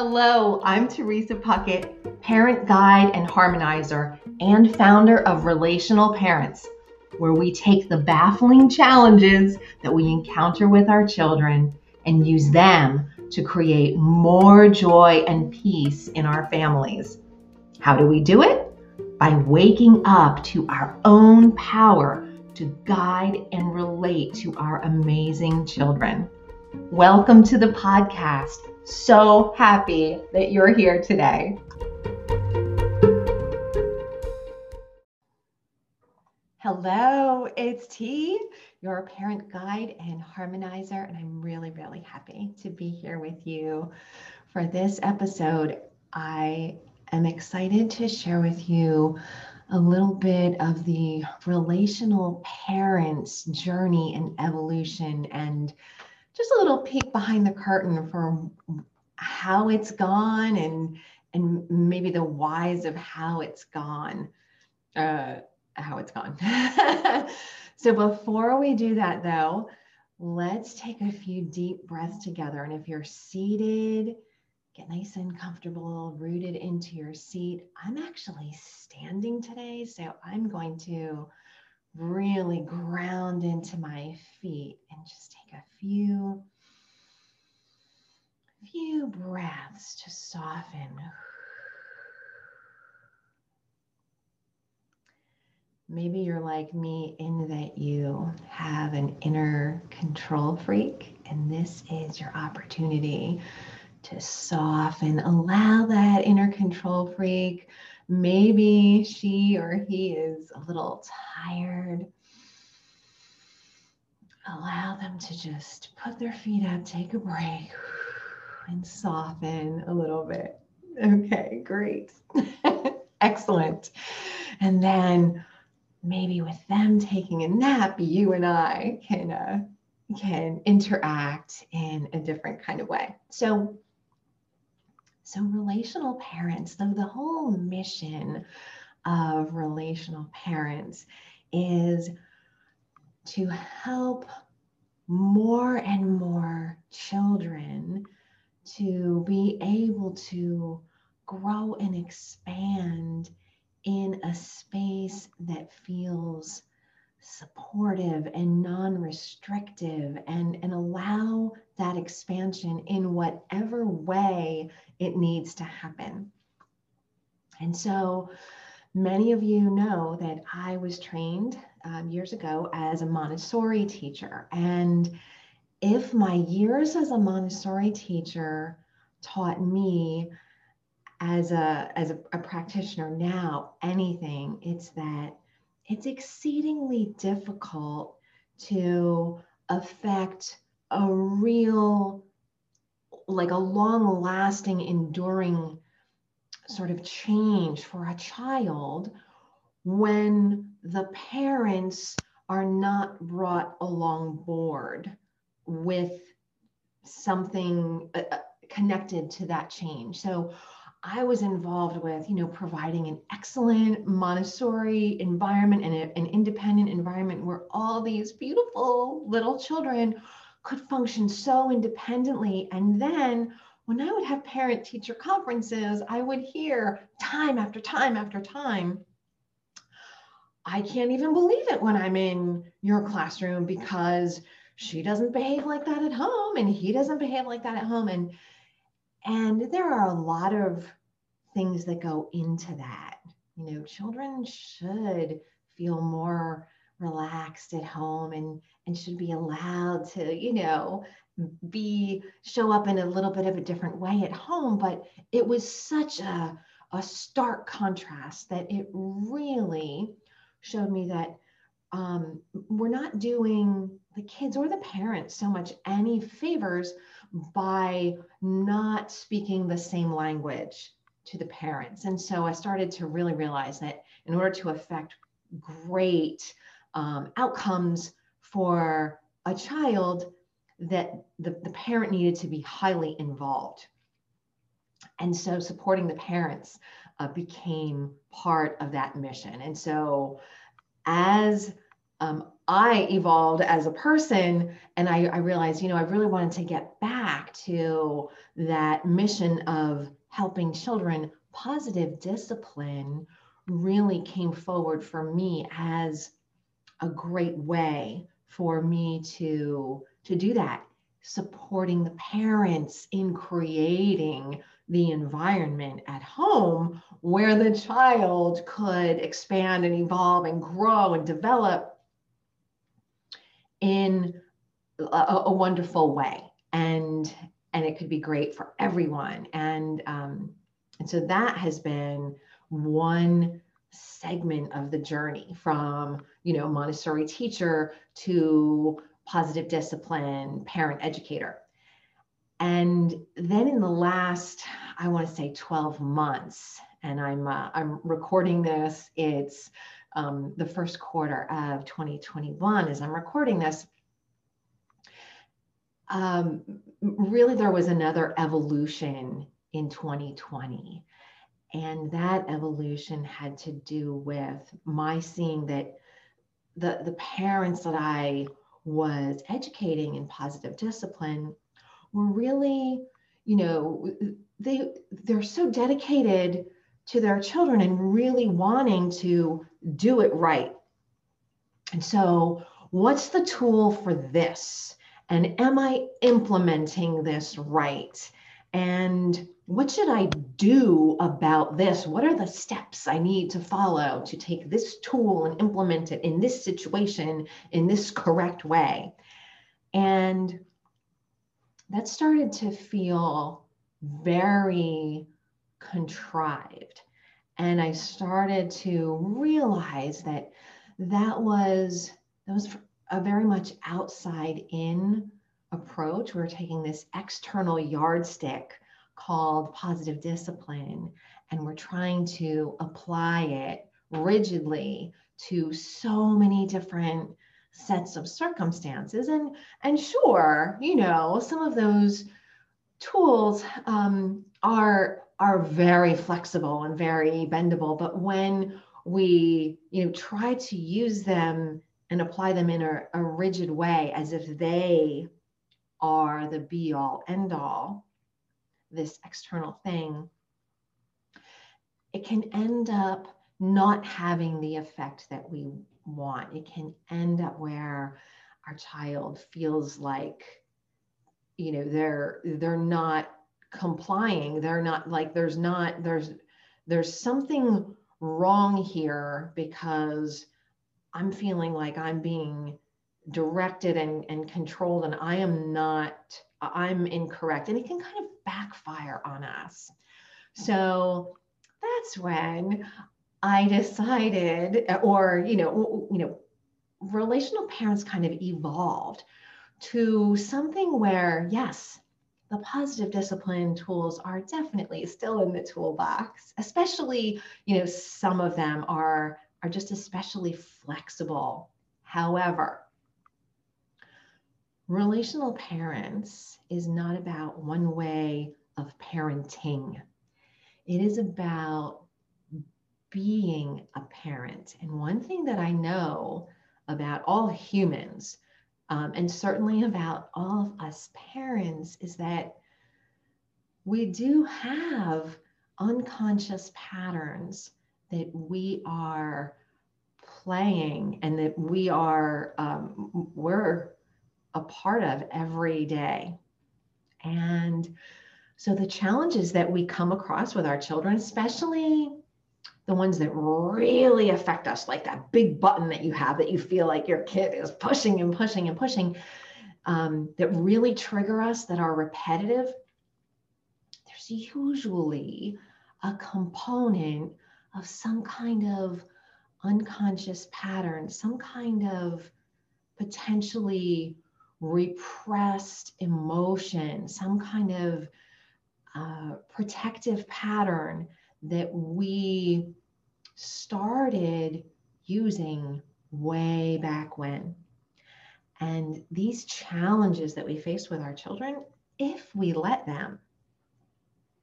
Hello, I'm Teresa Puckett, parent guide and harmonizer, and founder of Relational Parents, where we take the baffling challenges that we encounter with our children and use them to create more joy and peace in our families. How do we do it? By waking up to our own power to guide and relate to our amazing children. Welcome to the podcast. So happy that you're here today. Hello, it's T, your parent guide and harmonizer, and I'm really, really happy to be here with you for this episode. I am excited to share with you a little bit of the relational parents journey and evolution and just a little peek behind the curtain for how it's gone and and maybe the whys of how it's gone uh, how it's gone. So before we do that though let's take a few deep breaths together. And if you're seated get nice and comfortable rooted into your seat. I'm actually standing today so i'm going to really ground into my feet and just take a few few breaths to soften. Maybe you're like me in that you have an inner control freak, and this is your opportunity to soften. Allow that inner control freak Maybe she or he is a little tired. Allow them to just put their feet up, take a break, and soften a little bit. Okay, great. Excellent. And then maybe with them taking a nap, you and I can uh, can interact in a different kind of way. So so, relational parents, though the whole mission of relational parents is to help more and more children to be able to grow and expand in a space that feels supportive and non-restrictive and, and allow that expansion in whatever way it needs to happen. And so many of you know that I was trained um, years ago as a Montessori teacher. And if my years as a Montessori teacher taught me as a as a, a practitioner now anything, it's that it's exceedingly difficult to affect a real, like a long lasting, enduring sort of change for a child when the parents are not brought along board with something uh, uh connected to that change. So I was involved with, you know, providing an excellent Montessori environment and a, an independent environment where all these beautiful little children could function so independently. And then when I would have parent teacher conferences, I would hear time after time after time, I can't even believe it when I'm in your classroom because she doesn't behave like that at home and he doesn't behave like that at home. And and there are a lot of things that go into that. You know, children should feel more relaxed at home and and should be allowed to, you know, be show up in a little bit of a different way at home, but it was such a a stark contrast that it really showed me that um, we're not doing the kids or the parents so much any favors by not speaking the same language to the parents. And so I started to really realize that in order to affect great um, outcomes for a child, that the, the parent needed to be highly involved. And so supporting the parents uh, became part of that mission. And so as um, I evolved as a person and I, I realized, you know, I really wanted to get back to that mission of helping children. Positive discipline really came forward for me as a great way for me to to do that supporting the parents in creating the environment at home where the child could expand and evolve and grow and develop in a, a wonderful way. And and it could be great for everyone. And um, and so that has been one segment of the journey from you know montessori teacher to positive discipline parent educator and then in the last i want to say 12 months and i'm uh, i'm recording this it's um, the first quarter of 2021 as i'm recording this um, really there was another evolution in 2020 and that evolution had to do with my seeing that the, the parents that I was educating in positive discipline were really, you know, they they're so dedicated to their children and really wanting to do it right. And so, what's the tool for this? And am I implementing this right? And what should I do about this? What are the steps I need to follow to take this tool and implement it in this situation in this correct way? And that started to feel very contrived. And I started to realize that that was that was a very much outside in approach. We we're taking this external yardstick called positive discipline, and we're trying to apply it rigidly to so many different sets of circumstances. And and sure, you know, some of those tools um, are are very flexible and very bendable, but when we you know try to use them and apply them in a, a rigid way as if they are the be all end all this external thing, it can end up not having the effect that we want. It can end up where our child feels like, you know, they're they're not complying. They're not like there's not there's there's something wrong here because I'm feeling like I'm being directed and, and controlled and I am not I'm incorrect. And it can kind of backfire on us. So that's when I decided, or, you know, you know, relational parents kind of evolved to something where, yes, the positive discipline tools are definitely still in the toolbox, especially, you know, some of them are, are just especially flexible. However, relational parents is not about one way of parenting. It is about being a parent. And one thing that I know about all humans, um, and certainly about all of us parents, is that we do have unconscious patterns that we are playing and that we are um, we're a part of every day. And so the challenges that we come across with our children, especially the ones that really affect us, like that big button that you have that you feel like your kid is pushing and pushing and pushing, um, that really trigger us, that are repetitive, there's usually a component of some kind of unconscious pattern, some kind of potentially repressed emotion, some kind of uh, protective pattern that we started using way back when. And these challenges that we face with our children, if we let them,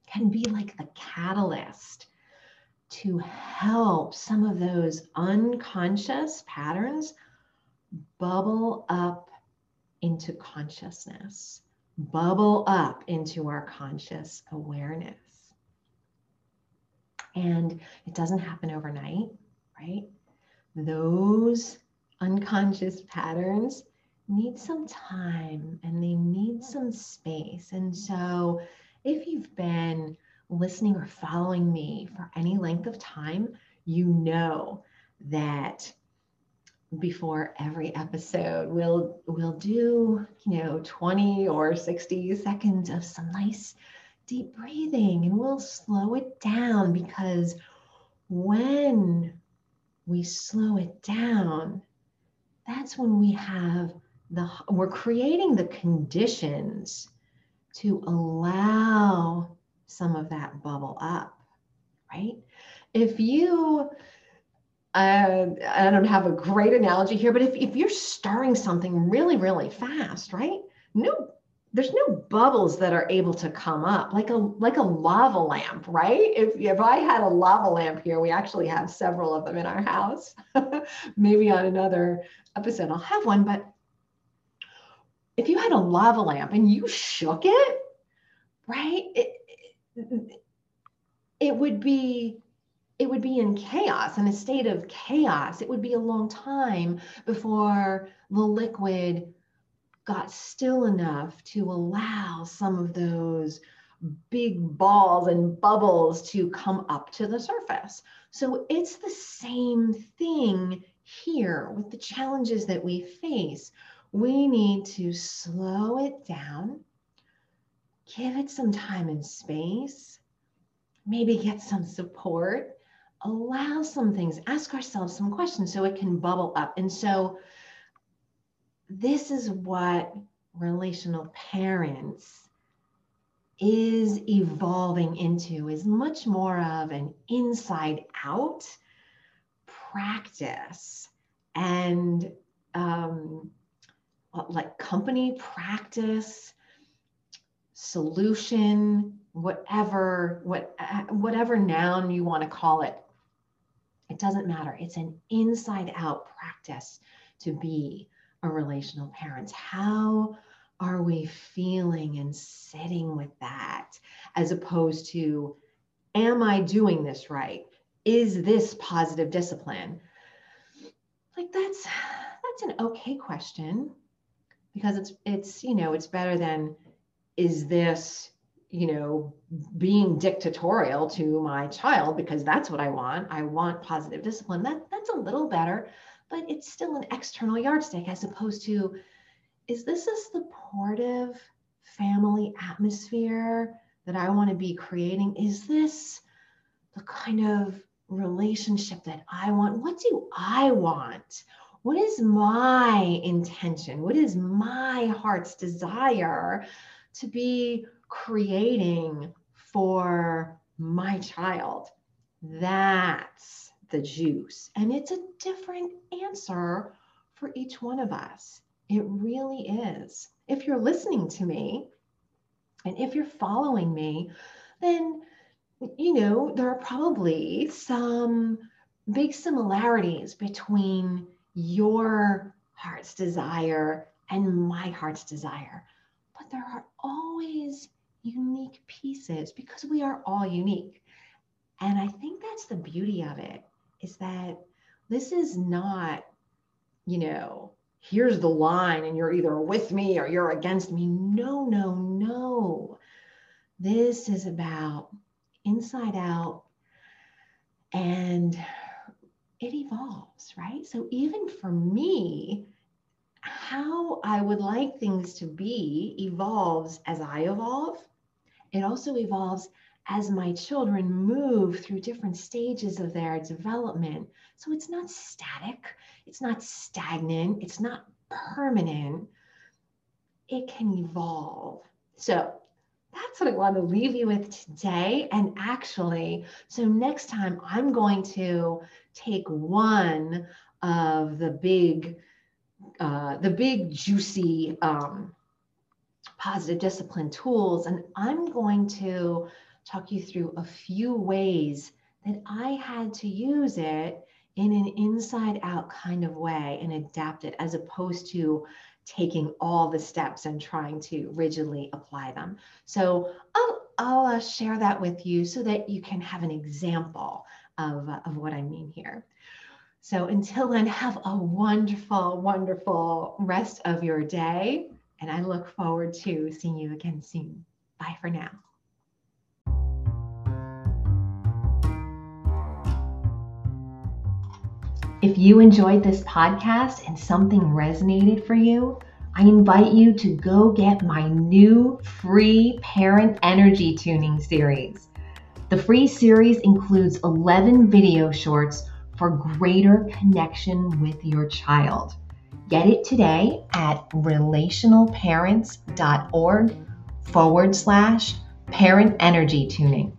can be like the catalyst to help some of those unconscious patterns bubble up into consciousness, bubble up into our conscious awareness. And it doesn't happen overnight, right? Those unconscious patterns need some time and they need some space. And so, if you've been listening or following me for any length of time, you know that before every episode we'll we'll do you know 20 or 60 seconds of some nice deep breathing and we'll slow it down because when we slow it down that's when we have the we're creating the conditions to allow some of that bubble up right if you uh, I don't have a great analogy here, but if, if you're stirring something really, really fast, right? No, there's no bubbles that are able to come up like a like a lava lamp, right? If if I had a lava lamp here, we actually have several of them in our house. Maybe on another episode I'll have one, but if you had a lava lamp and you shook it, right? It, it, it would be it would be in chaos, in a state of chaos. It would be a long time before the liquid got still enough to allow some of those big balls and bubbles to come up to the surface. So it's the same thing here with the challenges that we face. We need to slow it down, give it some time and space, maybe get some support allow some things, ask ourselves some questions so it can bubble up. And so, this is what relational parents is evolving into is much more of an inside out practice and um, like company practice solution whatever what whatever noun you want to call it it doesn't matter. It's an inside out practice to be relational parent. How are we feeling and sitting with that as opposed to, am I doing this right? Is this positive discipline? Like that's that's an okay question because it's it's you know it's better than is this you know, being dictatorial to my child because that's what I want. I want positive discipline. That that's a little better, but it's still an external yardstick as opposed to is this a supportive family atmosphere that I want to be creating? Is this the kind of relationship that I want? What do I want? What is my intention? What is my heart's desire to be creating for my child. That's the juice. And it's a different answer for each one of us. It really is. If you're listening to me and if you're following me, then, you know, there are probably some big similarities between your heart's desire and my heart's desire. But there are always unique pieces because we are all unique. And I think that's the beauty of it is that this is not, you know, here's the line and you're either with me or you're against me. No, no, no. This is about inside out and it evolves, right? So even for me, how I would like things to be evolves as I evolve it also evolves as my children move through different stages of their development. So it's not static, it's not stagnant, it's not permanent. It can evolve. So that's what I want to leave you with today. And actually, so next time I'm going to take one of the big, uh, the big juicy um, positive discipline tools. And I'm going to talk you through a few ways that I had to use it in an inside out kind of way and adapt it as opposed to taking all the steps and trying to rigidly apply them. So I'll, I'll uh, share that with you so that you can have an example of, uh, of what I mean here. So until then, have a wonderful, wonderful rest of your day. And I look forward to seeing you again soon. Bye for now. If you enjoyed this podcast and something resonated for you, I invite you to go get my new free parent energy tuning series. The free series includes 11 video shorts for greater connection with your child. Get it today at relationalparents.org forward slash parent energy tuning.